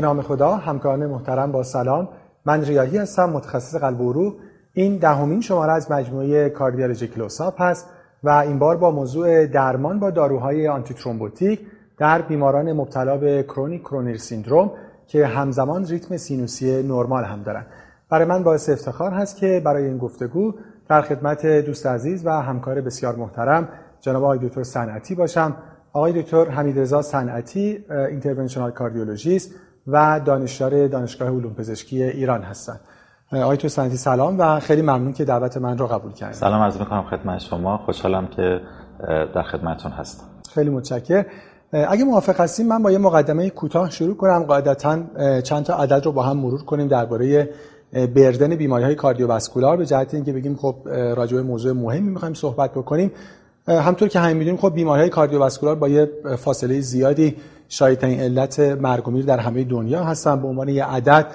به نام خدا همکاران محترم با سلام. من ریاحی هستم متخصص قلب و عروق این دهمین شماره از مجموعه Cardiology Close-Up هست و این بار با موضوع درمان با داروهای antithrombotic در بیماران مبتلا به chronic coronary syndrome که همزمان ریتم سینوسی نرمال هم دارن. برای من باعث افتخار هست که برای این گفتگو در خدمت دوست عزیز و همکار بسیار محترم جناب آقای دکتر صنعتی باشم. آقای دکتر حمیدرضا صنعتی اینترونشنال کاردیولوژیست و دانشیار دانشگاه علوم پزشکی ایران هستند دکتر صنعتی سلام و خیلی ممنون که دعوت من رو قبول کردید. سلام عرض می‌کنم خدمت شما. خوشحالم که در خدمتتون هستم. خیلی متشکرم. اگه موافق هستیم من با یه مقدمه کوتاه شروع کنم. قاعدتا چند تا عدد رو با هم مرور کنیم درباره بردن بیماری های کاردیوواسکولار به جهت اینکه بگیم خب راجع به موضوع مهمی می‌خوایم صحبت بکنیم. همطور که همین می‌دونیم خب بیماری کاردیوواسکولار با یه فاصله زیادی شایدترین علت مرگ و در همه دنیا هستن. به عنوان یه عدد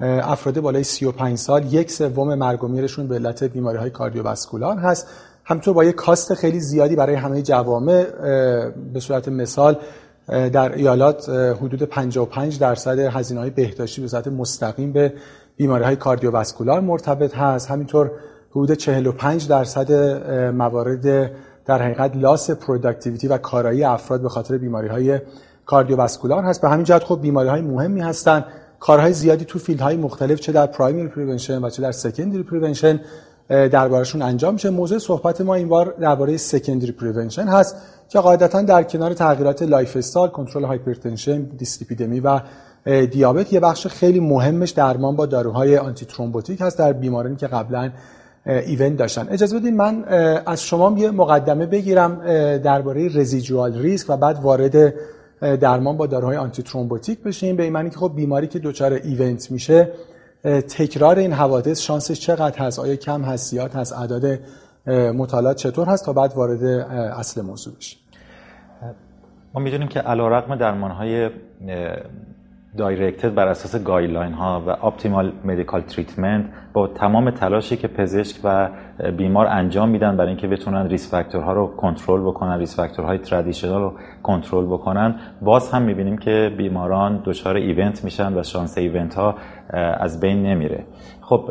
افراد بالای 35 سال یک سوم مرگ و میرشون به علت بیماری های کاردیوواسکولار هست. همطور با یه کاست خیلی زیادی برای همه جوامع به صورت مثال در ایالات حدود 55 درصد هزینه های بهداشتی به صورت مستقیم به بیماری های cardiovascular مرتبط هست. همینطور حدود 45 درصد موارد در حقیقت loss productivity و کارایی افراد به خاطر بیماری های cardiovascular هست. به همین جهت خب بیماری های مهمی هستند کارهای زیادی تو field های مختلف چه در primary prevention و چه در secondary prevention دربارشون انجام میشه. موضوع صحبت ما این بار درباره secondary prevention هست که قاعدتا در کنار تغییرات lifestyle کنترل hypertension dyslipidemia و دیابت یه بخش خیلی مهمش درمان با داروهای antithrombotic هست در بیمارانی که قبلا event داشتن. اجازه بدید من از شما یه مقدمه بگیرم درباره residual risk و بعد وارد درمان با داروهای antithrombotic بشیم. به این معنی که خب بیماری که دچار event میشه تکرار این حوادث شانسش چقدر هست؟ آیا کم هست؟ زیاد هست؟ اعداد مطالعات چطور هست تا بعد وارد اصل موضوع بشیم؟ ما می‌دونیم که علیرغم درمان های directed بر اساس guideline ها و optimal medical treatment با تمام تلاشی که پزشک و بیمار انجام میدن برای اینکه بتونن risk factor ها رو کنترل بکنن risk factor های traditional رو کنترل بکنن. باز هم می‌بینیم که بیماران دچار event میشن و شانس event ها از بین نمیره. خب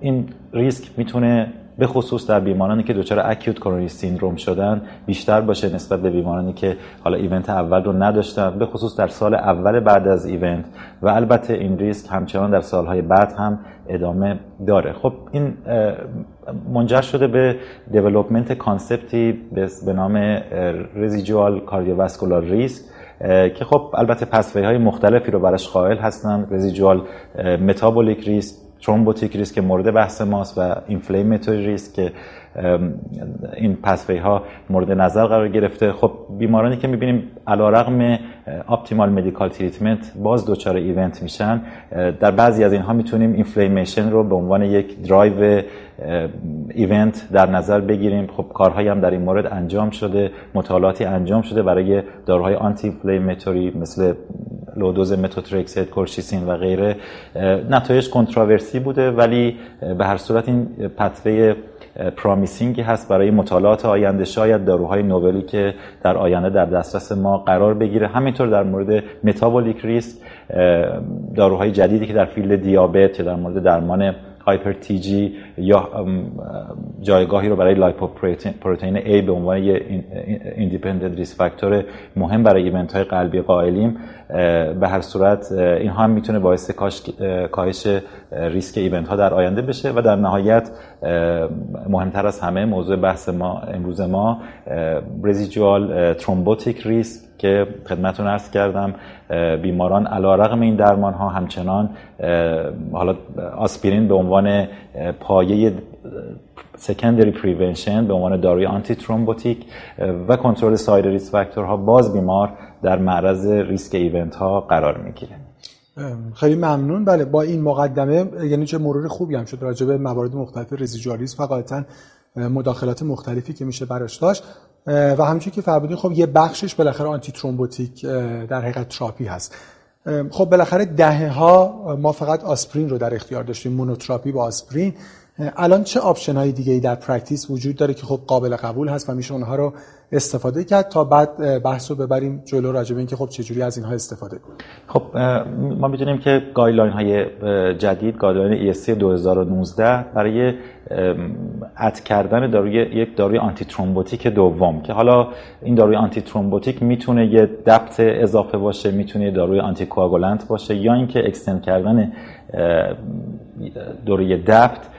این ریسک می‌تونه به خصوص در بیمارانی که دچار acute coronary syndrome شدن بیشتر باشه نسبت به بیمارانی که حالا event اول رو نداشتن به خصوص در سال اول بعد از event و البته این ریسک همچنان در سالهای بعد هم ادامه داره. خب این منجر شده به development concept ی به نام residual cardiovascular risk که خب البته pathway های مختلفی رو براش قائل هستن. residual metabolic risk thrombotic risk مورد بحث ماست و inflammatory risk که این pathway ها مورد نظر قرار گرفته. خب بیمارانی که می‌بینیم علیرغم optimal medical treatment باز دچار event میشن. در بعضی از اینها می‌تونیم inflammation رو به عنوان یک driver event در نظر بگیریم. خب کارهایی هم در این مورد انجام شده مطالعاتی انجام شده برای داروهای anti-inflammatory مثل low dose متوترکسات کلشیسین و غیره نتایج controversy بوده ولی به هر صورت این pathway promising ی هست برای مطالعات آینده شاید داروهای novel ی که در آینده در دسترس ما قرار بگیره. همینطور در مورد metabolic risk داروهای جدیدی که در field دیابت یا در مورد درمان hyper TG یا جایگاهی رو برای lipoprotein A به عنوان یه independent risk factor مهم برای event های قلبی قائلیم به هر صورت اینها هم می‌تونه باعث کاهش ریسک event ها در آینده بشه و در نهایت مهمتر از همه موضوع بحث ما امروز ما residual thrombotic risk که خدمتون عرض کردم بیماران علیرغم این درمان ها همچنان حالا آسپرین به عنوان پایه secondary prevention به عنوان داروی antithrombotic و کنترل سایر risk factor ها باز بیمار در معرض ریسک event ها قرار می‌گیره. خیلی ممنون. بله با این مقدمه یعنی چه مرور خوبی هم شد راجع به موارد مختلف residual risk و مداخلات مختلفی که میشه براش داشت و همچنین که فرمودین خب یه بخشش بالاخره antithrombotic در حقیقت تراپی هست. خب بالاخره دهه ها ما فقط آسپرین رو در اختیار داشتیم monotherapy با آسپرین. الان چه option های دیگه ای در practice وجود داره که خب قابل قبول هست و میشه اونها رو استفاده کرد تا بعد بحث رو ببریم جلو راجع به اینکه خب چجوری از اینها استفاده کنیم؟ خب ما می‌دونیم که guideline های جدید guideline ESC 2019 برای add کردن داروی یک داروی antithrombotic دوم که حالا این داروی antithrombotic می‌تونه یه DAPT اضافه باشه می‌تونه داروی anticoagulant باشه یا اینکه extend کردن داروی DAPT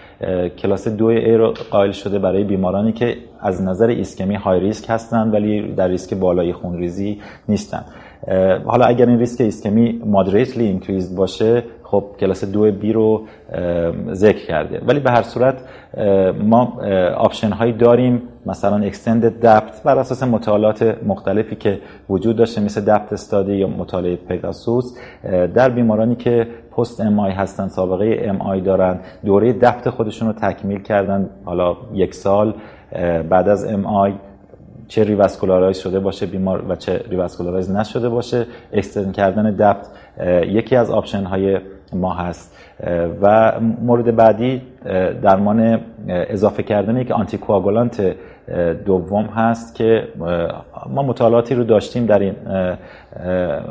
کلاس دو A رو قائل شده برای بیمارانی که از نظر ایسکمی high risk هستند ولی در ریسک بالای خونریزی نیستن. حالا اگر این ریسک ایسکمی moderately increased باشه خب کلاس دو B رو ذکر کرده ولی به هر صورت ما option هایی داریم. مثلا extended DAPT بر اساس مطالعات مختلفی که وجود داشته مثل DAPT study یا مطالعه پگاسوس در بیمارانی که post MI هستن سابقه MI دارن دوره DAPT خودشون رو تکمیل کردن حالا یک سال. بعد از MI چه revascularize شده باشه بیمار و چه revascularize نشده باشه extend کردن DAPT یکی از option های ما هست. و مورد بعدی درمان اضافه کردن یک anticoagulant دوم هست که ما مطالعاتی رو داشتیم در این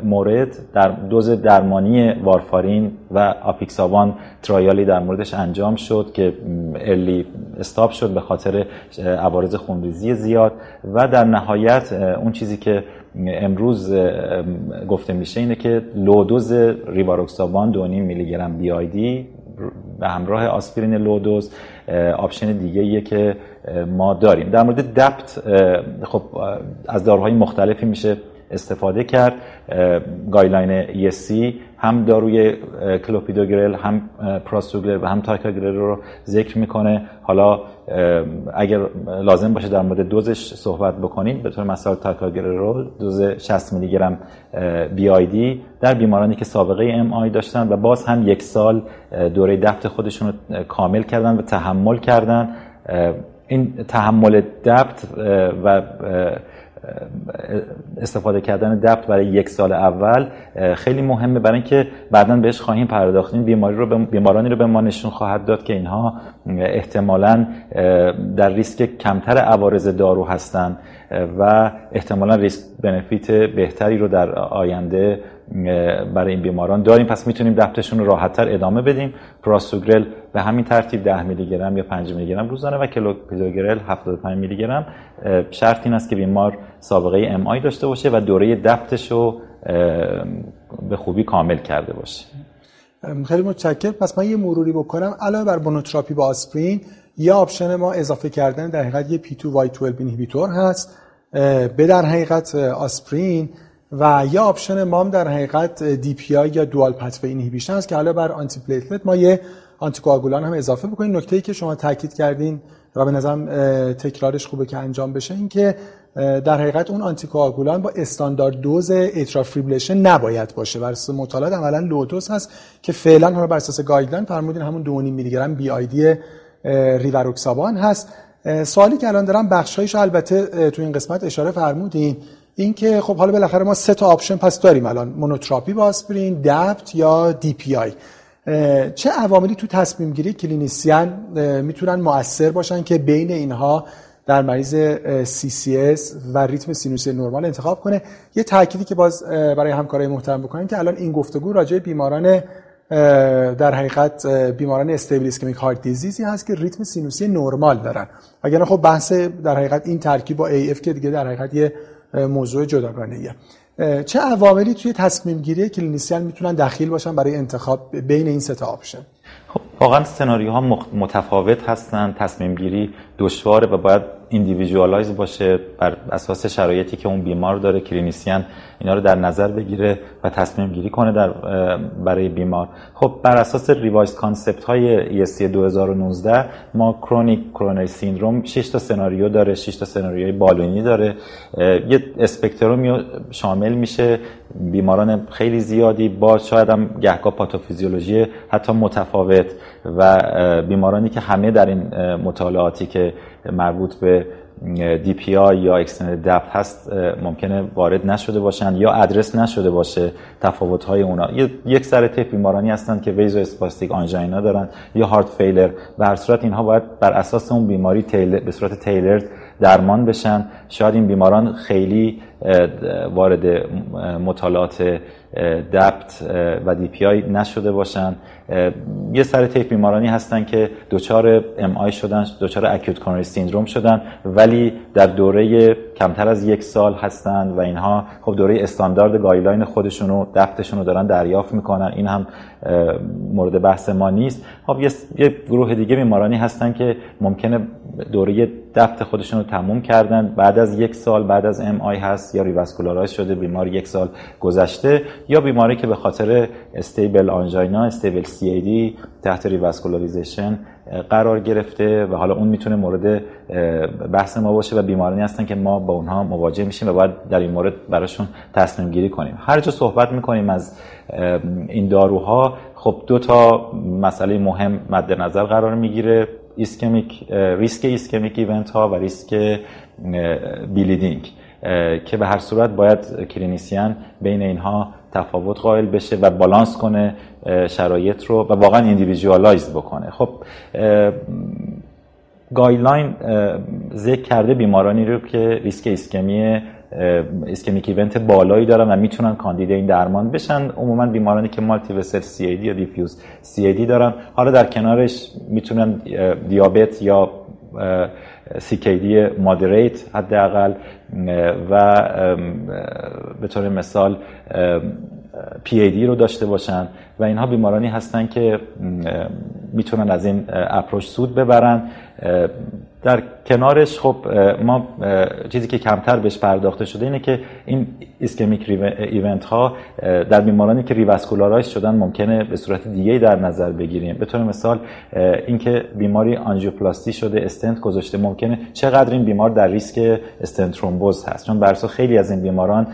مورد در دوز درمانی وارفارین و آپیکسابان trial ی در موردش انجام شد که early stop شد به خاطر عوارض خونریزی زیاد و در نهایت اون چیزی که امروز گفته میشه اینه که low dose ریواروکسابان 2.5 میلی گرم BID به همراه آسپرین low dose option دیگه ایه که ما داریم. در مورد DAPT خب از داروهای مختلفی میشه استفاده کرد. guideline ESC هم داروی کلوپیدوگرل هم پراسوگرل و هم تیکاگرلور رو ذکر می‌کنه. حالا اگر لازم باشه در مورد دوزش صحبت بکنیم به طور مثال تیکاگرلور رو دوز 60 میلی گرم BID در بیمارانی که سابقه MI داشتن و باز هم یک سال دوره DAPT خودشون رو کامل کردن و تحمل کردن. این تحمل دبت و استفاده کردن دبت برای یک سال اول خیلی مهمه. برای اینکه بعدا بهش خواهیم پرداختیم. بیماری رو بیمارانی رو به ما نشون خواهد داد که اینها احتمالا در ریسک کمتر عوارض دارو هستند و احتمالا ریسک بنفیت بهتری رو در آینده برای این بیماران. داریم پس می‌تونیم دفتشون رو راحتتر ادامه بدیم. پراسوگرل به همین ترتیب 10 میلی گرم یا 5 میلی گرم روزانه و کلوپیدوگرل 75 میلی گرم شرط این است که بیمار سابقه MI داشته باشه و دوره DAPT ش رو به خوبی کامل کرده باشه. خیلی متشکرم. پس من یه مروری بکنم. علاوه بر monotherapy با آسپرین یا option ما اضافه کردن در حقیقت یه P2Y12 inhibitor هست. به در حقیقت آسپرین و یا option ما هم در حقیقت DPI یا dual pathway inhibition هست که حالا بر antiplatelet ما یه anti هم اضافه بکنیم. نکته ای که شما تاکید کردین و به نظرم تکرارش خوبه که انجام بشه این که در حقیقت اون anti با standard dose atrial fibrillation نباید باشه. بر اساس مطالعات عملا low dose هست که فعلا حالا بر اساس guideline فرمودین همون 2.5 میلی گرم BID ریواروکسابان هست. سوالی که الان دارم بخشایش البته تو این قسمت اشاره فرمودین. اینکه خب حالا بالاخره ما سه تا option پس داریم الان. monotherapy با آسپرین DAPT یا DPI. چه عواملی تو تصمیم گیری clinician می‌تونن مؤثر باشن که بین اینها در مریض CCS و ریتم سینوسی نرمال انتخاب کنه؟ یه تأکیدی که باز برای همکارای محترم بکنیم که الان این گفتگو راجع بیماران در حقیقت بیماران stable ischemic heart disease ی هست که ریتم سینوسی نرمال دارن اگر خب بحث در حقیقت این ترکیب با AF که دیگه در حقیقت یه موضوع جداگانه ایه. چه عواملی توی تصمیم گیری clinician می‌تونن دخیل باشن برای انتخاب بین این سه تا option واقعا سناریوها متفاوت هستن تصمیم گیری دشواره و باید individualize باشه بر اساس شرایطی که اون بیمار داره clinician اینا رو در نظر بگیره و تصمیم گیری کنه در برای بیمار. خب بر اساس revise concept های ESC 2019 ما chronic coronary syndrome 6 تا سناریو داره 6 تا سناریوی بالینی داره. یه spectrum ی شامل میشه. بیماران خیلی زیادی با شاید هم گهگاه پاتوفیزیولوژی حتی متفاوت و بیمارانی که همه در این مطالعاتی که مربوط به DPI یا extend DAPT هست ممکنه وارد نشده باشن یا ادرس نشده باشه تفاوت های اونا یک سری تیپ بیمارانی هستند که vasospastic angina دارن یا heart failure به هر صورت اینها باید بر اساس اون بیماری به صورت tailored درمان بشن. شاید این بیماران خیلی وارد مطالعات DAPT و DPI نشده باشن. یه سری تیپ بیمارانی هستن که دچار MI شدن دچار acute coronary syndrome شدن ولی در دوره کمتر از یک سال هستند و اینها. خب دوره استاندارد guideline خودشون رو DAPT شون رو دارن دریافت می‌کنن. این هم مورد بحث ما نیست. خب یه گروه دیگه بیمارانی هستن که ممکنه دوره DAPT خودشون رو تموم کردن. بعد از یک سال بعد از MI هست یا revascularize شده بیمار یک سال گذشته یا بیماری که به خاطر stable angina stable CAD تحت revascularization قرار گرفته و حالا اون می‌تونه مورد بحث ما باشه و بیمارانی هستن که ما با اونها مواجه میشیم و باید در این مورد براشون تصمیم گیری کنیم. هر جا صحبت می‌کنیم از این داروها خب دو تا مسئله مهم مد نظر قرار می‌گیره ischemic risk ischemic event ها و ریسک bleeding. که به هر صورت باید clinician بین اینها تفاوت قائل بشه و بالانس کنه شرایط رو و واقعا individualize بکنه. خب guideline ذکر کرده بیمارانی رو که ریسک ایسکمی ischemic event بالایی دارن و می‌تونن کاندید این درمان بشن. عموما بیمارانی که مالتی وسل سی ای دی یا دیفیوز سی ای دی دارن. حالا در کنارش می‌تونن دیابت یا CKD moderate حداقل و به طور مثال دی رو داشته باشن. و اینها بیمارانی هستن که می‌تونن از این approach سود ببرن. در کنارش خب ما چیزی که کمتر بهش پرداخته شده اینه که این ischemic event ها در بیمارانی که revascularize شدن ممکنه به صورت دیگه در نظر بگیریم. به طور مثال اینکه بیماری آنژیوپلاستی شده استنت گذاشته ممکنه چقدر این بیمار در ریسک stent thrombosis هست. چون بسا خیلی از این بیماران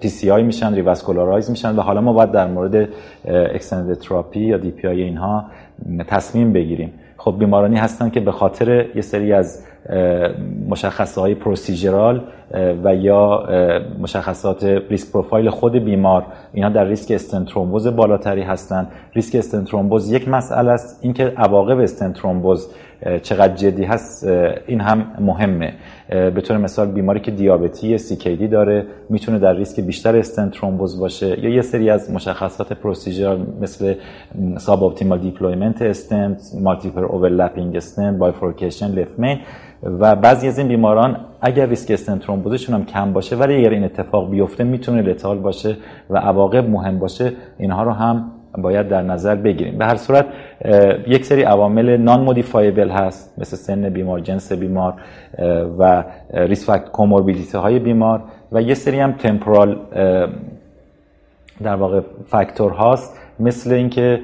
PCI میشن revascularize میشن و حالا ما باید در مورد extend therapy یا DPI اینها تصمیم بگیریم. خب بیمارانی هستن که به خاطر یه سری از مشخصه های procedural و یا مشخصات risk profile خود بیمار اینا در ریسک stent thrombosis بالاتری هستند ریسک stent thrombosis یک مسئله است اینکه عواقب stent thrombosis چقدر جدی هست این هم مهمه. به طور مثال بیماری که دیابتی CKD داره می‌تونه در ریسک بیشتر stent thrombosis باشه یا یه سری از مشخصات procedural مثل suboptimal deployment stent multiple overlapping stent bifurcation left main و بعضی از این بیماران اگر ریسک stent thrombosis شون هم کم باشه ولی اگر این اتفاق بیفته می‌تونه lethal باشه و عواقب مهم باشه اینها رو هم باید در نظر بگیریم. به هر صورت یک سری عوامل non-modifiable هست مثل سن بیمار جنس بیمار و risk factor comorbidity های بیمار و یه سری هم temporal در واقع فاکتور هاست مثل اینکه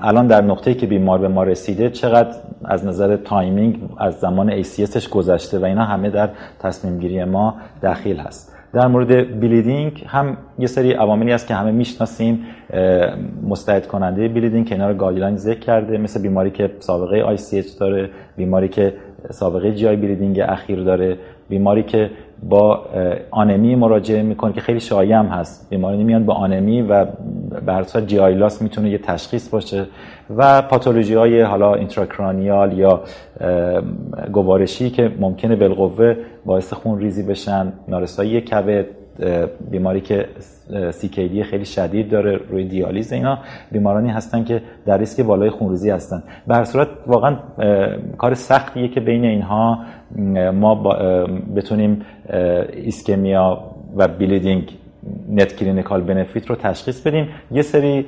الان در نقطه‌ای که بیمار به ما رسیده چقدر از نظر timing از زمان ACS ش گذشته و اینا همه در تصمیم گیری ما دخیل هست. در مورد bleeding هم یه سری عواملی هست که همه می‌شناسیم مستعد کننده bleeding رو guideline ذکر کرده مثل بیماری که سابقه ICH داره بیماری که سابقه GI bleeding اخیر داره بیماری که با آنمی مراجعه می‌کنه که خیلی شایع هم هست. بیماری میان با آنمی و blood loss می‌تونه یه تشخیص باشه و پاتولوژی های حالا intracranial یا گوارشی که ممکنه بالقوه باعث خون ریزی بشن نارسایی کبد بیماری که CKD خیلی شدید داره روی دیالیز اینا بیمارانی هستن که در ریسک بالای خونریزی هستن. به هر صورت واقعا کار سختیه که بین اینها ما بتونیم ischemia و bleeding net clinical benefit رو تشخیص بدیم. یه سری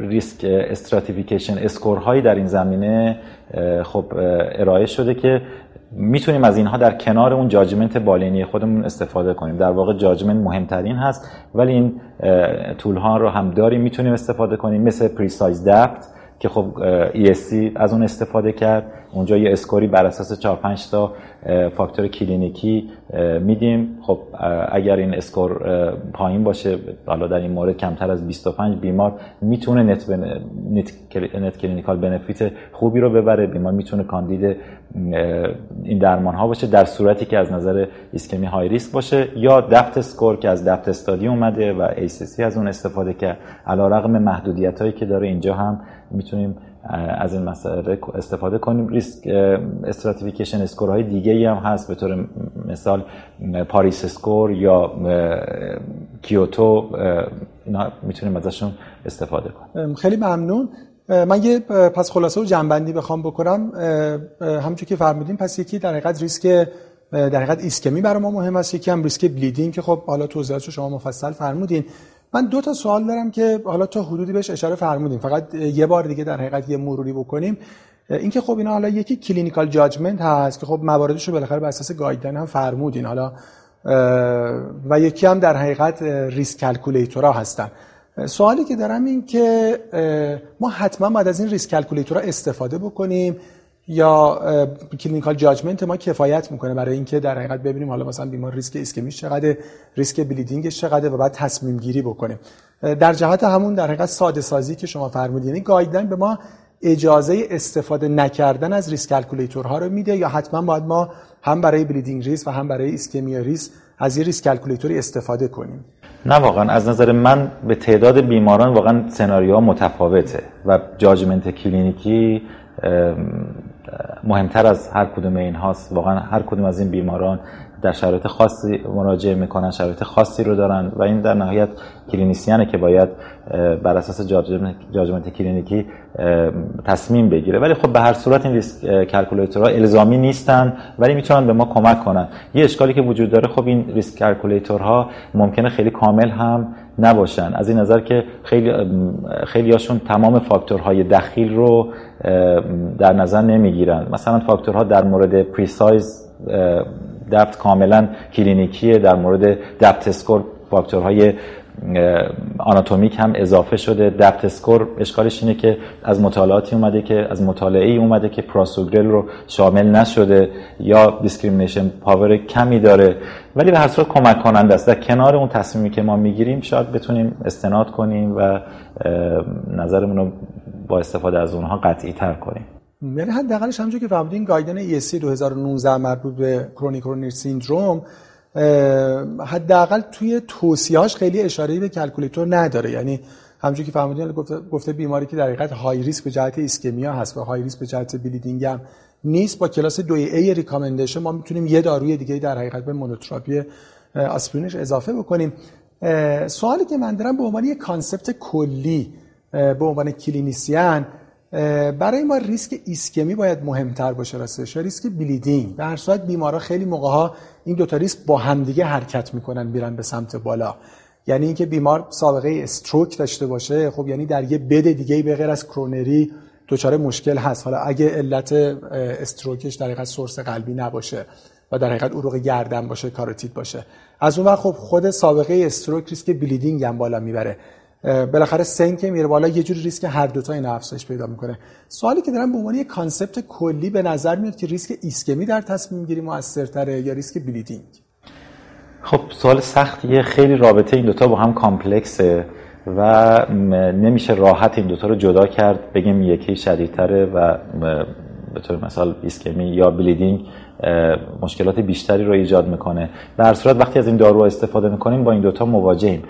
risk stratification score هایی در این زمینه خب ارائه شده که می‌تونیم از اینها در کنار اون judgment بالینی خودمون استفاده کنیم. در واقع judgment مهمترین هست ولی این tool ها رو هم داریم می‌تونیم استفاده کنیم. مثل PRECISE-DAPT که خب ESC از اون استفاده کرد. اونجا یه score ی بر اساس 4 5 تا فاکتور کلینیکی میدیم. خب اگر این score پایین باشه حالا در این مورد کمتر از 25 بیمار می‌تونه net, ben... net... clinical benefit خوبی رو ببره. بیمار می‌تونه کاندید این درمان ها باشه در صورتی که از نظر ایسکمی high risk باشه یا DAPT score که از DAPT study اومده و ACC از اون استفاده که علیرغم محدودیت هایی که داره اینجا هم می‌تونیم از این مسئله استفاده کنیم. risk stratification های دیگه هم هست. به طور مثال PARIS score یا کیوتو اینا می‌تونیم ازشون استفاده کنیم. خیلی ممنون. من یه پس خلاصه و جمع‌بندی بخوام بکنم. همونجور که فرمودیم پس یکی در حقیقت ریسک در حقیقت ایسکمی برای ما مهم است. یکی هم ریسک bleeding که خب حالا توضیحاتش شما مفصل فرمودین. من دو تا سوال دارم که حالا تا حدودی بهش اشاره فرمودیم. فقط یه بار دیگه در حقیقت یه مروری بکنیم. اینکه خب اینا حالا یکی clinical judgment هست که خب مواردش رو بالاخره بر اساس guideline هم فرمودین. حالا و یکی هم در حقیقت risk calculator ها هستن. سوالی که دارم این که ما حتما باید از این risk calculator ها استفاده بکنیم. یا clinical judgment ما کفایت می‌کنه برای اینکه در حقیقت ببینیم حالا مثلا بیمار ریسک ایسکمیش چقدر ریسک bleeding ش چقدر و بعد تصمیم گیری بکنیم در جهت همون در حقیقت ساده سازی که شما فرمودید یعنی guideline به ما اجازه استفاده نکردن از risk calculator ها رو میده یا حتما باید ما هم برای bleeding risk و هم برای ایسکمی ریسک از یه risk calculator ی استفاده کنیم. نه واقعا از نظر من به تعداد بیماران واقعا سناریوها متفاوته و judgment کلینیکی مهمتر از هر کدوم این هاست واقعا هر کدوم از این بیماران در شرایط خاصی مراجعه می‌کنن شرایط خاصی رو دارن و این در نهایت clinician ه که باید بر اساس judgment کلینیکی تصمیم بگیره. ولی خب به هر صورت این risk calculator ها الزامی نیستن ولی می‌تونن به ما کمک کنن. یه اشکالی که وجود داره خب این risk calculator ها ممکنه خیلی کامل هم نباشن. از این نظر که خیلی هاشون تمام فاکتورهای دخیل رو در نظر نمی‌گیرن. مثلا فاکتورها در مورد PRECISE-DAPT کاملا کلینیکیه در مورد DAPT score فاکتورهای آناتومیک هم اضافه شده. DAPT score اشکالش اینه که از مطالعاتی اومده که از مطالعه ای اومده که پراسوگرل رو شامل نشده یا discrimination power کمی داره. ولی به هر صورت کمک کننده است. در کنار اون تصمیمی که ما می‌گیریم شاید بتونیم استناد کنیم و نظرمون رو با استفاده از اونها قطعی تر کنیم. یعنی حداقلش همونجوری که فرمودین guideline ESC 2019 مربوط به chronic coronary syndrome حداقل توی توصیهاش خیلی اشاره به calculator نداره. یعنی همونجوری که فرمودین گفته, گفته بیماری که در حقیقت high risk به جهت ischemia هست و high risk به جهت bleeding هم نیست با کلاس 2 a recommendation ما می‌تونیم یه داروی دیگه در حقیقت به مونوتراپی آسپرینش اضافه بکنیم. سوالی که من دارم به عنوان یک concept کلی به عنوان clinician برای ما ریسک ایسکمی باید مهمتر باشه راستش ریسک bleeding. هر صورت بیمارا خیلی موقع ها این دو تا ریسک با همدیگه حرکت می‌کنن میرن به سمت بالا. یعنی اینکه بیمار سابقه stroke داشته باشه خب یعنی در یه bed دیگه به غیر از کرونری دچار مشکل هست. حالا اگه علت stroke ش در حقیقت source قلبی نباشه و در حقیقت عروق گردن باشه کاروتید باشه. از اون وقت خب خود سابقه stroke ریسک bleeding هم بالا می‌بره. بالاخره سن که میره بالا یه جوری ریسک هر دو تا این افزایش پیدا می‌کنه. سوالی که دارم به عنوان یه concept کلی به نظر میاد که ریسک ایسکمی در تصمیم گیری موثرتره یا ریسک بلیدینگ خب سوال سختیه. خیلی رابطه این دوتا با هم complex ه و نمیشه راحت این دوتا رو جدا کرد. بگیم یکی شدیدتره و به طور مثال ایسکمی یا bleeding مشکلات بیشتری رو ایجاد می‌کنه. در صورت وقتی از این دارو استفاده می‌کنیم با این دوتا مواجهیم.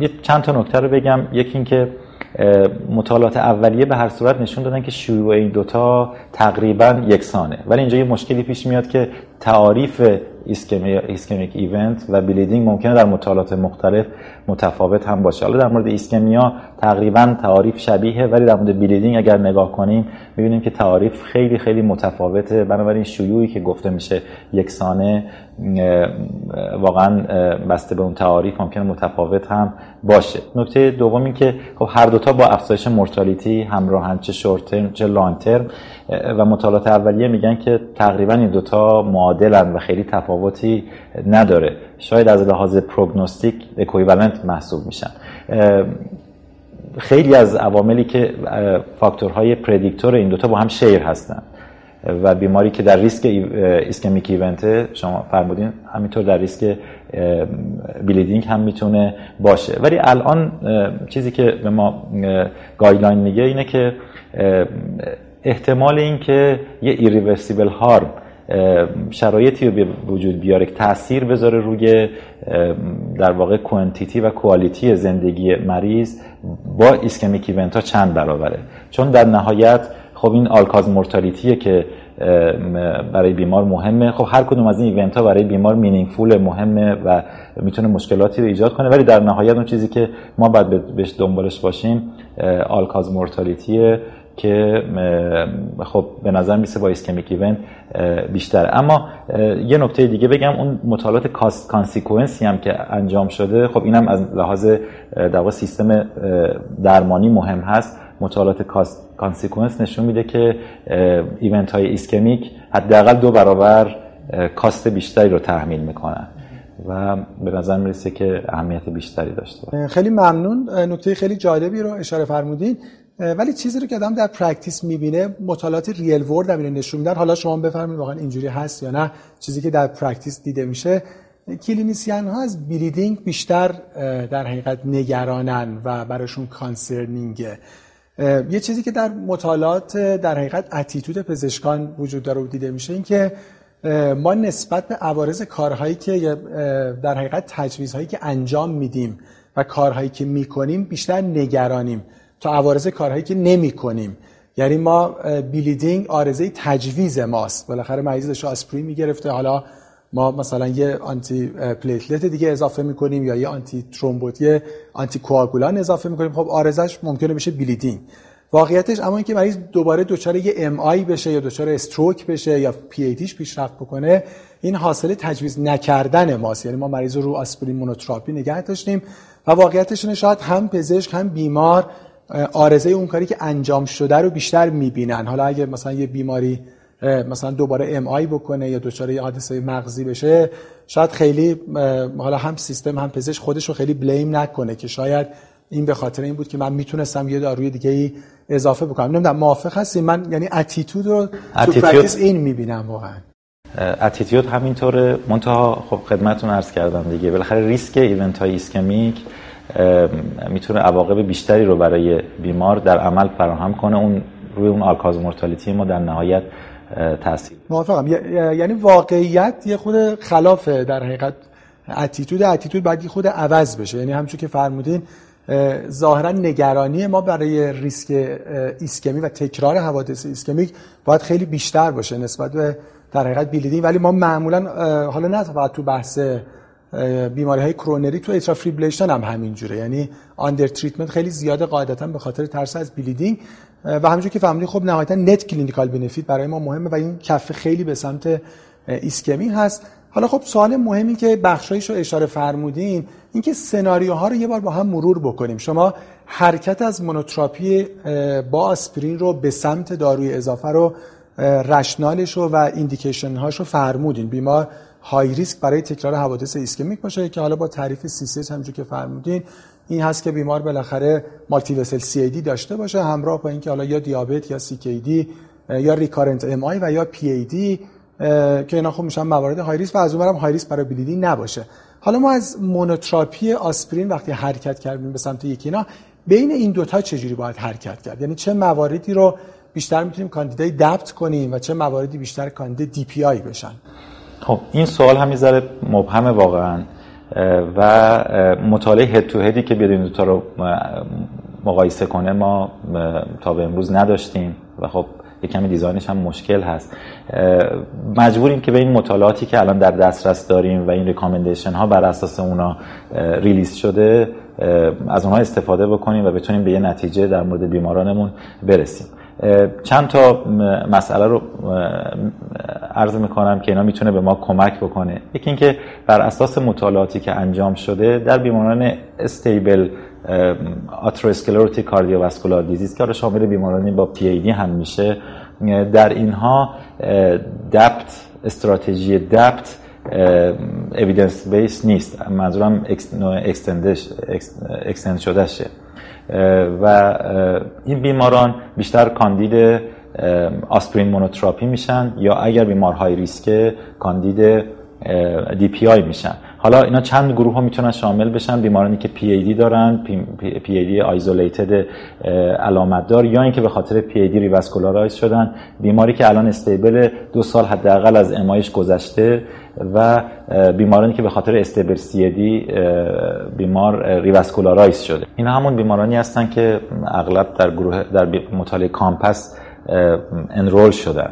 یه چند تا نکته رو بگم. یکی اینکه مطالعات اولیه به هر صورت نشون دادن که شیوع این دوتا تقریبا یکسانه. ولی اینجا یه مشکلی پیش میاد که تعاریف ischemic event و bleeding ممکنه در مطالعات مختلف متفاوت هم باشه. حالا در مورد ischemia تقریبا تعاریف شبیه ولی در مورد bleeding اگر نگاه کنیم می‌بینیم که تعاریف خیلی خیلی متفاوته. بنابراین شیوعی که گفته میشه یکسانه واقعا بسته به اون تعاریف ممکنه متفاوت هم باشه. نکته دوم این که خب هر دوتا با افزایش mortality همراهن چه شورت چه long و مطالعات اولیه میگن که تقریبا این دوتا معادلن و خیلی تفاوتی نداره. شاید از لحاظ prognostic equivalent محسوب میشن. خیلی از عواملی که فاکتورهای predictor این دوتا با هم share هستن. و بیماری که در ریسک ischemic event شما فرمودین همینطور در ریسک bleeding هم می‌تونه باشه. ولی الان چیزی که به ما guideline میگه اینه که احتمال این که یه irreversible harm شرایطی رو به وجود بیاره که تاثیر بذاره روی در واقع quantity و quality زندگی مریض با ischemic event ها چند برابره. چون در نهایت خب این all-cause mortality ه که برای بیمار مهمه. خب هر کدوم از این event ها برای بیمار meaningful مهمه و می‌تونه مشکلاتی رو ایجاد کنه. ولی در نهایت اون چیزی که ما باید بهش دنبالش باشیم all-cause mortality ه که خب به نظر می‌رسه با ischemic event بیشتره. اما یه نکته دیگه بگم اون مطالعات consequence ی هم که انجام شده خب اینم از لحاظ در سیستم درمانی مهم هست. مطالعات consequence نشون میده که event های ischemic حداقل دو برابر cost بیشتری رو تحمیل می‌کنن. و به نظر می‌رسه که اهمیت بیشتری داشته خیلی ممنون. نکته خیلی جالبی رو اشاره فرمودین. ولی چیزی رو که آدم در practice می‌بینه مطالعات real world هم نشون میدن حالا شما بفرمایید واقعا اینجوری هست یا نه چیزی که در practice دیده میشه. clinician ها از bleeding بیشتر در حقیقت نگرانن و براشون concerning ه یه چیزی که در مطالعات در حقیقت attitude پزشکان وجود داره و دیده میشه این که ما نسبت به عوارض کارهایی که در حقیقت تجویزهایی که انجام میدیم و کارهایی که می‌کنیم بیشتر نگرانیم. تا عوارض کارهایی که نمی‌کنیم. یعنی ما bleeding عارضه تجویز ماست. بالاخره مریض داشته آسپرین می‌گرفته. حالا ما مثلا یه antiplatelet دیگه اضافه می‌کنیم یا یه antithrombotic یه anticoagulant اضافه می‌کنیم. خب عارضه‌ش ممکنه بشه bleeding واقعیتش اما اینکه مریض دوباره دچار یه MI بشه یا دچار stroke بشه یا پی ای پیشرفت بکنه این حاصل تجویز نکردن ماست. یعنی ما مریض رو آسپرین monotherapy نگه داشتیم و واقعیتش اینه شاید هم پزشک هم بیمار عارضه اون کاری که انجام شده رو بیشتر می‌بینن. حالا اگه مثلا یه بیماری مثلا دوباره MI بکنه یا دچار یه حادثه مغزی بشه شاید خیلی حالا هم سیستم هم پزشک خودش رو خیلی blame نکنه که شاید این به خاطر این بود که من می‌تونستم یه داروی دیگه ای اضافه بکنم. نمی‌دونم موافق هستیم من یعنی attitude رو تو practice این می‌بینم واقعا. attitude همینطوره. منتها خب خدمتتون عرض کردم دیگه. بالاخره ریسک event های ischemic می‌تونه عواقب بیشتری رو برای بیمار در عمل فراهم کنه. اون روی اون all-cause mortality ما در نهایت تاثیر موافقم. یعنی واقعیت یه خرده خلاف در حقیقت attitude. attitude باید یه خرده عوض بشه. یعنی همچون که فرمودین ظاهرا نگرانی ما برای ریسک ایسکمی و تکرار حوادث ischemic باید خیلی بیشتر باشه نسبت به در حقیقت bleeding. ولی ما معمولا حالا نه فقط تو بحث بیماری های کرونری تو atrial fibrillation هم همین جوره. یعنی under treatment خیلی زیاده قاعدتا به خاطر ترس از bleeding و همونجوری که فرمودین خب نهایتا net clinical benefit برای ما مهمه و این کفه خیلی به سمت ایسکمی هست. حالا خب سوال مهمی که بخشایش رو اشاره فرمودین اینکه سناریوها رو یه بار با هم مرور بکنیم. شما حرکت از monotherapy با آسپرین رو به سمت داروی اضافه رو rationale ش و indication هاش رو فرمودین. بیمار high risk برای تکرار حوادث ischemic باشه که حالا با تعریف سی همونجوری که فرمودین این هست که بیمار بالاخره multivessel CAD داشته باشه همراه با اینکه حالا یا دیابت یا CKD یا recurrent MI و یا پی ای دی که اینا خب میشن موارد high risk و از اونورم high risk برای bleeding نباشه. حالا ما از monotherapy آسپرین وقتی حرکت کردیم به سمت یکینا بین این دوتا چجوری باید حرکت کرد؟ یعنی چه مواردی رو بیشتر می‌تونیم کاندیدای DAPT کنیم و چه مواردی بیشتر کاندید DPI بشن؟ خب این سوال هم ذره مبهمه واقعا و مطالعه head to head ی که بیاد این دوتا رو مقایسه کنه ما تا به امروز نداشتیم و خب یه کمی design ش هم مشکل هست. مجبوریم که به این مطالعاتی که الان در دسترس داریم و این recommendation ها بر اساس اونا release شده از اونها استفاده بکنیم و بتونیم به یه نتیجه در مورد بیمارانمون برسیم. چند تا مسئله رو عرض می‌کنم که اینا می‌تونه به ما کمک بکنه. یکی اینکه بر اساس مطالعاتی که انجام شده در بیماران استیبل آتروسکلروتی کاردیوواسکولار دیزیز که شامل بیمارانی با پی ای هم میشه در اینها دپت استراتژی دپت اویدنس بیس نیست. منظورم extend شده شه و این بیماران بیشتر کاندید آسپرین monotherapy میشن یا اگر بیمار high risk کاندید DPI میشن. حالا اینا چند گروه ها می‌تونن شامل بشن؟ بیمارانی که دی دارن PAD isolated علامت دار یا اینکه به خاطر PAD revascularize شدن. بیماری که الان stable دو سال حداقل از MI ش گذشته و بیمارانی که به خاطر stable CAD بیمار revascularize شده. این همون بیمارانی هستن که اغلب در گروه در مطالعه COMPASS enroll شدن.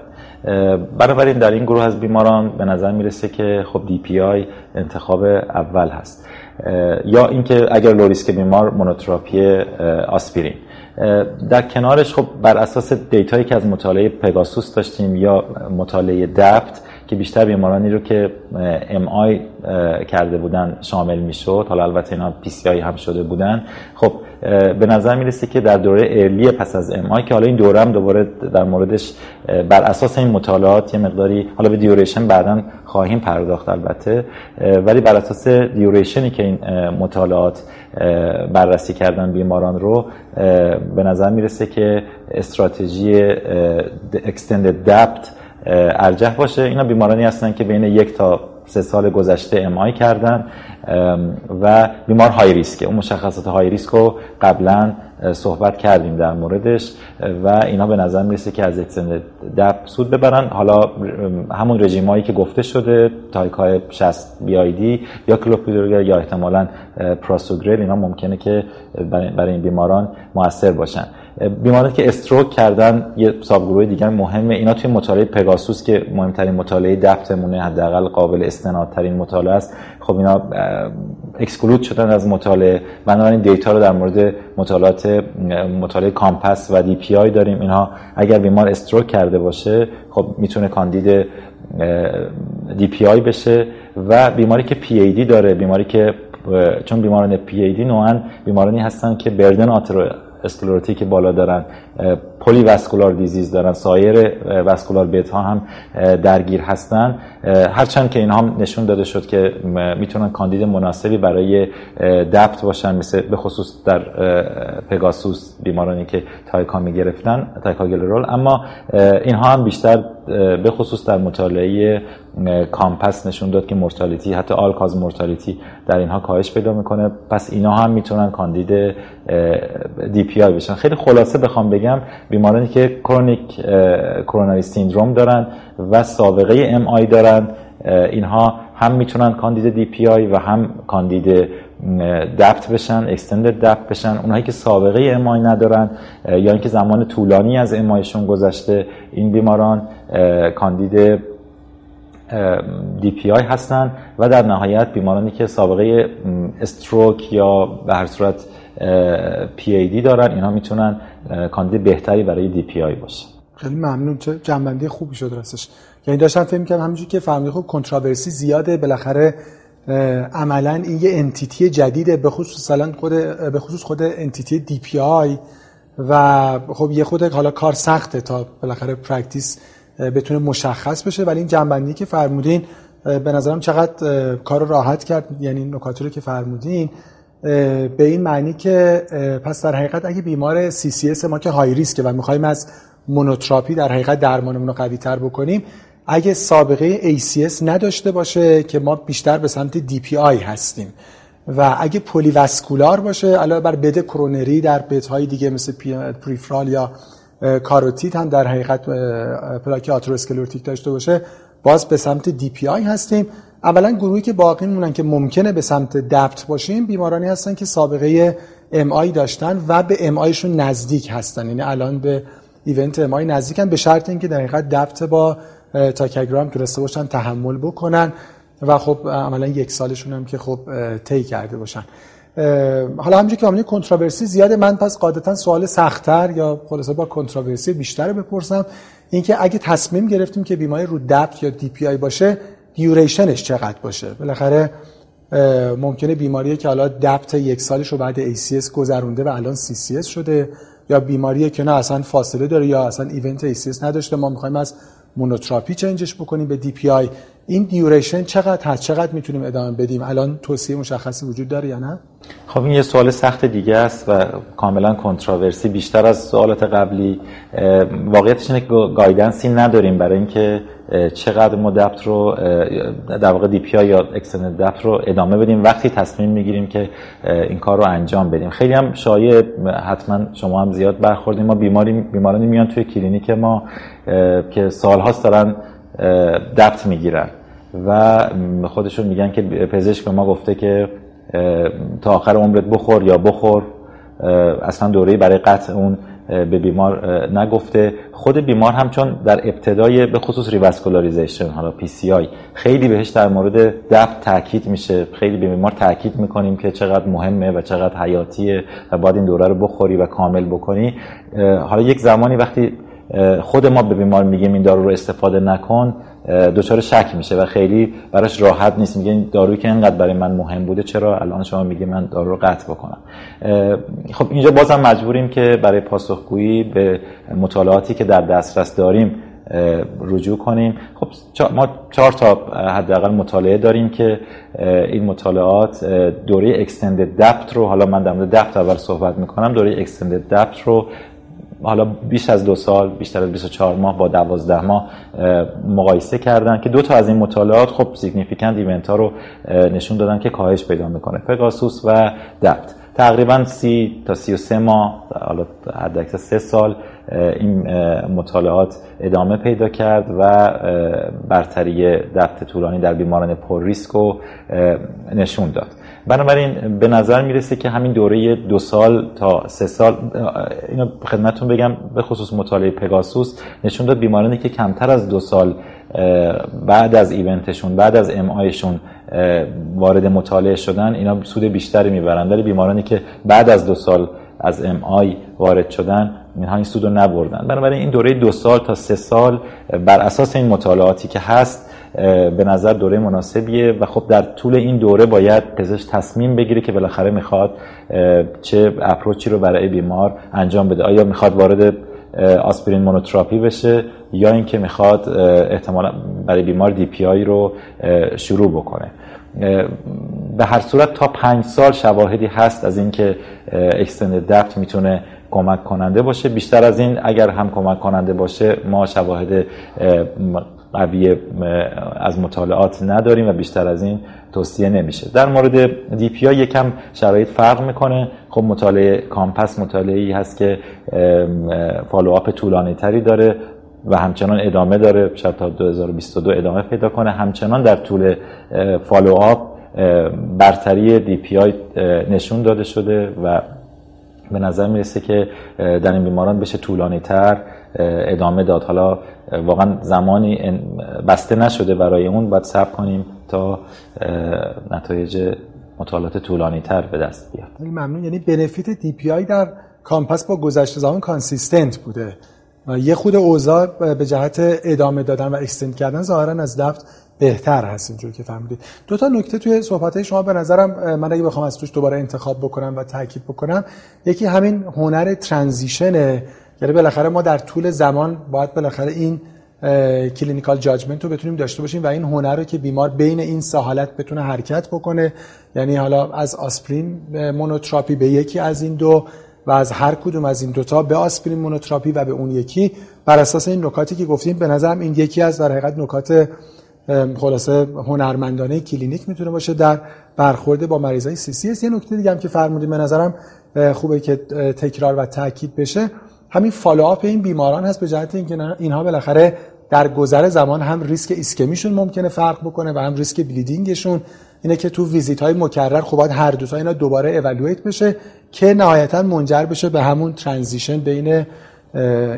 بنابراین در این گروه از بیماران به نظر می‌رسه که خب DPI انتخاب اول هست. یا اینکه اگر low risk بیمار monotherapy آسپرین. در کنارش خب بر اساس data یی که از مطالعه پگاسوس داشتیم یا مطالعه DAPT که بیشتر بیمارانی رو که MI کرده بودن شامل می‌شد. حالا البته اینا PCI هم شده بودن. خب به نظر می‌رسه که در دوره early پس از MI که حالا این دوره هم دوباره در موردش بر اساس این مطالعات یه مقداری حالا به duration بعدا خواهیم پرداخت البته ولی بر اساس duration ی که این مطالعات بررسی کردن بیماران رو به نظر می‌رسه که استراتژی extended DAPT ارجح باشه. اینا بیمارانی هستن که بین یک تا سه سال گذشته MI کردن و بیمار high risk ه اون مشخصات high risk رو قبلا صحبت کردیم در موردش و اینا به نظر می‌رسه که از extended DAPT سود ببرن. حالا همون رژیم هایی که گفته شده ticagrelor 60 BID یا کلوپیدوگر یا احتمالا prasugrel اینا ممکنه که برای این بیماران موثر باشن. بیمارانی که stroke کردن یه subgroup دیگر مهمه. اینا توی مطالعه پگاسوس که مهمترین مطالعه DAPT مونه حداقل قابل استنادترین مطالعه است. خب اینا exclude شدن از مطالعه. بنابراین data رو در مورد مطالعات مطالعه COMPASS و DPI داریم. اینها اگر بیمار stroke کرده باشه خب می‌تونه کاندید DPI بشه و بیماری که پی ای دی داره بیماری که چون بیماران پی ای دی نوعا بیمارانی هستن که burden atherosclerotic بالا دارن. polyvascular disease دارن سایر vascular bed ها هم درگیر هستن. هرچند که اینها نشون داده شد که می‌تونن کاندید مناسبی برای DAPT باشن مثل به خصوص در پگاسوس بیمارانی که tica می گرفتن ticagrelor اما اینها هم بیشتر به خصوص در مطالعه COMPASS نشون داد که mortality حتی all-cause mortality در اینها کاهش پیدا می‌کنه. پس اینا هم می‌تونن کاندید DPI بشن. خیلی خلاصه بخوام بگم بیمارانی که chronic coronary syndrome دارن و سابقه MI دارن اینها هم می‌تونن کاندید DPI و هم کاندید DAPT بشن extended DAPT بشن. اونایی که سابقه MI ندارن یا اینکه زمان طولانی از MI شون گذشته این بیماران کاندید DPI هستن و در نهایت بیمارانی که سابقه stroke یا به هر صورت پی ای دی دارن اینا می‌تونن کاندید بهتری برای DPI باشه. خیلی ممنون. چه جمع‌بندی خوبی شد راستش. یعنی داشتم فکر می‌کردم همونجوری که فهمیدی خب controversy زیاده بالاخره عملا این یه entity جدیده به خصوص خود به خصوص خود entity DPI. و خب یه خود حالا کار سخته تا بالاخره practice بتونه مشخص بشه. ولی این جمع‌بندی که فرمودین به نظرم چقدر کار راحت کرد. یعنی نکاتی رو که فرمودین به این معنی که پس در حقیقت اگه بیمار CCS ما که high risk ه و می‌خوایم از monotherapy در حقیقت درمانمون رو قوی تر بکنیم اگه سابقه ACS نداشته باشه که ما بیشتر به سمت DPI هستیم. و اگه polyvascular باشه علاوه بر bed coronary در bed های دیگه مثل peripheral یا کاروتید هم در حقیقت plaque atherosclerotic داشته باشه باز به سمت DPI هستیم. حالا گروهی که باقی مونن که ممکنه به سمت DAPT باشیم بیمارانی هستن که سابقه MI داشتن و به MI شون نزدیک هستن. یعنی الان به event MI نزدیکن به شرط اینکه در حقیقت DAPT با ticagrelor تونسته باشن تحمل بکنن و خب عملا یک سالشون هم که خب طی کرده باشن. حالا همونجوری که همین controversy زیاده. من پس قاعدتا سوال سختتر یا خلاصه با controversy بیشتر بپرسم. اینکه اگه تصمیم گرفتیم که بیماری رو DAPT یا DPI باشه duration ش چقدر باشه. بالاخره ممکنه بیماری که حالا DAPT یک سالش رو بعد ACS گذرونده و الان CCS شده یا بیماری که نه اصلا فاصله داره یا اصلا event ACS نداشته ما می‌خوایم از monotherapy change ش بکنیم به DPI این duration چقدر هست چقدر می‌تونیم ادامه بدیم؟ الان توصیه مشخصی وجود داره یا نه؟ خب این یه سوال سخت دیگه است و کاملا controversy بیشتر از سوالات قبلی واقعیتش اینه که guidance ی نداریم برای اینکه چقدر ما DAPT رو در واقع DPI یا extended DAPT رو ادامه بدیم. وقتی تصمیم می‌گیریم که این کار رو انجام بدیم. خیلی هم شایع حتما شما هم زیاد برخوردیم. ما بیماری بیمارانی میان توی کلینیک ما که سالهاست دارن DAPT می‌گیرن. و خودشون میگن که پزشک به ما گفته که تا آخر عمرت بخور یا بخور. اصلا دوره برای قطع اون به بیمار نگفته. خود بیمار هم چون در ابتدای به خصوص revascularization حالا PCI خیلی بهش در مورد DAPT تاکید میشه. خیلی به بیمار تاکید می‌کنیم که چقدر مهمه و چقدر حیاتیه و باید این دوره رو بخوری و کامل بکنی. حالا یک زمانی وقتی خود ما به بیمار میگیم این دارو رو استفاده نکن دچار شک میشه و خیلی براش راحت نیست. میگه این دارویی که اینقدر برای من مهم بوده چرا الان شما میگه من دارو رو قطع بکنم؟ خب اینجا بازم مجبوریم که برای پاسخگویی به مطالعاتی که در دسترس داریم رجوع کنیم. خب ما چهار تا حداقل مطالعه داریم که این مطالعات دوره اکستندد دپت رو حالا من در مورد دپت اول صحبت می‌کنم دوره اکستندد دپت رو حالا بیش از دو سال بیشتر از 24 ماه با 12 ماه مقایسه کردن که دو تا از این مطالعات خب significant event ها رو نشون دادن که کاهش پیدا می‌کنه. پگاسوس و DAPT تقریبا سی تا سی و سه ماه حالا حد سه سال این مطالعات ادامه پیدا کرد و برتری DAPT طولانی در بیماران پر ریسک رو نشون داد. بنابراین به نظر می‌رسه که همین دوره دو سال تا سه سال اینو خدمتتون بگم به خصوص مطالعه پگاسوس نشون داد بیمارانی که کمتر از دو سال بعد از ایونتشون بعد از ام آیشون وارد مطالعه شدن اینا سود بیشتری می‌برن. ولی بیمارانی که بعد از دو سال از ام آی وارد شدن اینها این سود رو نبردن. بنابراین این دوره دو سال تا سه سال بر اساس این مطالعاتی که هست به نظر دوره مناسبیه و خب در طول این دوره باید پزشک تصمیم بگیره که بالاخره می‌خواد چه اپروچی رو برای بیمار انجام بده. آیا می‌خواد وارد آسپرین مونوتراپی بشه یا اینکه می‌خواد احتمالا برای بیمار دی پی آی رو شروع بکنه. به هر صورت تا پنج سال شواهدی هست از اینکه اکستند دفت می‌تونه کمک کننده باشه. بیشتر از این اگر هم کمک کننده باشه ما شواهد قوی از مطالعات نداریم و بیشتر از این توصیه نمیشه. در مورد DPI یکم شرایط فرق می‌کنه. خب مطالعه COMPASS مطالعه ای هست که follow-up طولانی تری داره. و همچنان ادامه داره تا 2022 ادامه پیدا کنه. همچنان در طول follow-up برتری DPI نشون داده شده و به نظر می‌رسه که در این بیماران بشه طولانی تر ادامه داد. حالا واقعا زمانی بسته نشده برای اون باید صبر کنیم تا نتایج مطالعات طولانی تر به دست بیاد. ممنون. یعنی benefit DPI در COMPASS با گذشت زمان consistent بوده. یه خورده اوضاع به جهت ادامه دادن و extend کردن ظاهرا از DAPT بهتر هست اینجور که فهمیدید. دو تا نکته توی صحبت شما به نظرم من اگه بخوام از توش دوباره انتخاب بکنم و تاکید بکنم یکی همین هنر transition ه. یعنی بالاخره ما در طول زمان باید بالاخره این clinical judgment رو بتونیم داشته باشیم و این هنر رو که بیمار بین این سه حالت بتونه حرکت بکنه. یعنی حالا از آسپرین monotherapy به یکی از این دو و از هر کدوم از این دوتا به آسپرین monotherapy و به اون یکی. بر اساس این نکاتی که گفتیم به نظرم این یکی از در حقیقت نکات خلاصه هنرمندانه کلینیک می‌تونه باشه در برخورد با مریضای CCS یه نکته دیگه هم که فرمودیم به نظرم خوبه که تکرار و تاکید بشه. همین follow-up این بیماران هست به جهت اینکه اینها بالاخره در گذر زمان هم ریسک ایسکمیشون ممکنه فرق بکنه و هم ریسک bleeding شون. اینه که تو ویزیت های مکرر خب هر دو تا اینا دوباره evaluate بشه که نهایتا منجر بشه به همون transition بین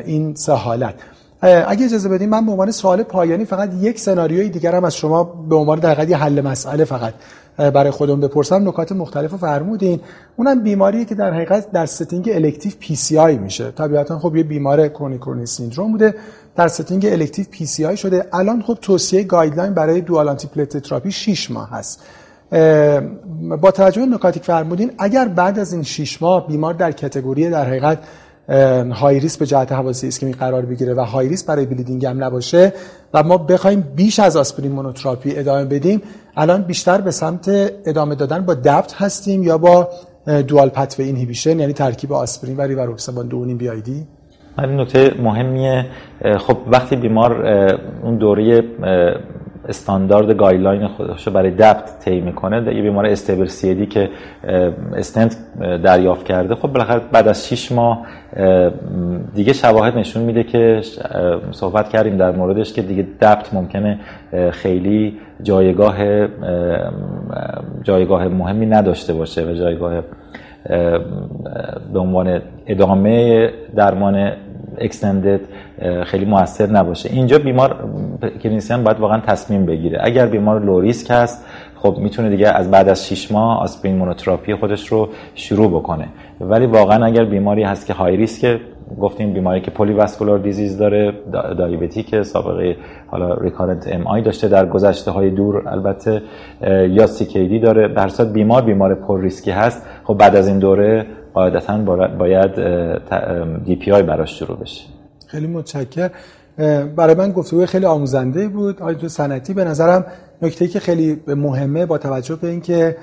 این سه حالت. اگه اجازه بدیم من به عنوان سوال پایانی فقط یک سناریوی دیگر هم از شما به عنوان در حل مسئله فقط برای خودمون بپرسم. نکات مختلف رو فرمودین. اونم بیماریه که در حقیقت در setting elective PCI میشه. طبیعتا خب یه بیمار chronic coronary syndrome بوده. در setting elective PCI شده. الان خب توصیه guideline برای dual anti therapy 6 ماه هست. با توجه به نکاتی که فرمودین اگر بعد از این 6 ماه بیمار در category در حقیقت high risk به جهت حوادث ایسکمی قرار بگیره و high risk برای bleeding هم نباشه و ما بخوایم بیش از آسپرین monotherapy ادامه بدیم الان بیشتر به سمت ادامه دادن با DAPT هستیم یا با dual pathway inhibition یعنی ترکیب آسپرین و ریواروکسابان دو BID این نکته مهمیه. خب وقتی بیمار اون دوره استاندارد guideline خودش برای DAPT طی می‌کنه یه بیمار stable CCS که استنت دریافت کرده خب بالاخره بعد از 6 ماه دیگه شواهد نشون میده که صحبت کردیم در موردش که دیگه دبت ممکنه خیلی جایگاه جایگاه مهمی نداشته باشه و جایگاه به عنوان ادامه درمان اکستندد خیلی موثر نباشه. اینجا بیمار کلینیسیان باید واقعا تصمیم بگیره. اگر بیمار لو ریسک هست خب می‌تونه دیگه از بعد از 6 ماه آسپرین مونوتراپی خودش رو شروع بکنه. ولی واقعا اگر بیماری هست که high risk گفتیم بیماری که polyvascular disease داره diabetic سابقه حالا recurrent MI داشته در گذشته های دور البته یا CKD داره. به بیمار بیمار پر ریسکی هست. خب بعد از این دوره قاعدتا باید DPI براش شروع بشه. خیلی متشکر برای من گفتگوی خیلی آموزنده بود. آقای تو سنتی به نظرم نکته که خیلی مهمه با توجه به اینکه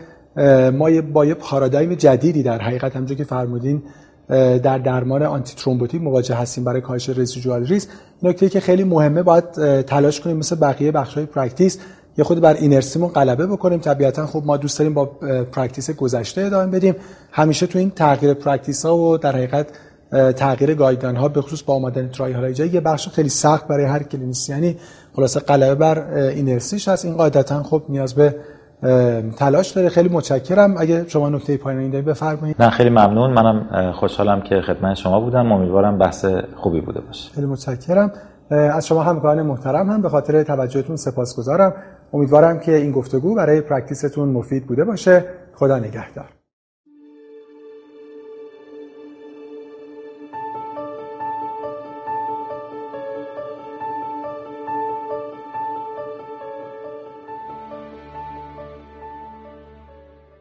ما با یه پارادایم جدیدی در حقیقت همونجوری که فرمودین در درمان antithrombotic مواجه هستیم برای کاهش residual risk نکته که خیلی مهمه باید تلاش کنیم مثل بقیه بخش های practice. یه خورده بر inertia مون غلبه بکنیم. طبیعتا خب ما دوست داریم با practice گذشته ادامه بدیم. همیشه تو این تغییر practice ها و در حقیقت تغییر guideline ها به خصوص با اومدن trial های یه بخش خیلی سخت برای هر clinician ی خلاصه غلبه بر اینرسیش هست. این قاعدتا خب نیاز به تلاش داره. خیلی متشکرم. اگه شما نکته پایانی دارید بفرمایید. من خیلی ممنون. منم خوشحالم که خدمت شما بودم. امیدوارم بحث خوبی بوده باشه. خیلی متشکرم. از شما همکاران محترم هم. به خاطر توجهتون سپاسگزارم. امیدوارم که این گفتگو برای پرکتیستون مفید بوده باشه. خدا نگهدار.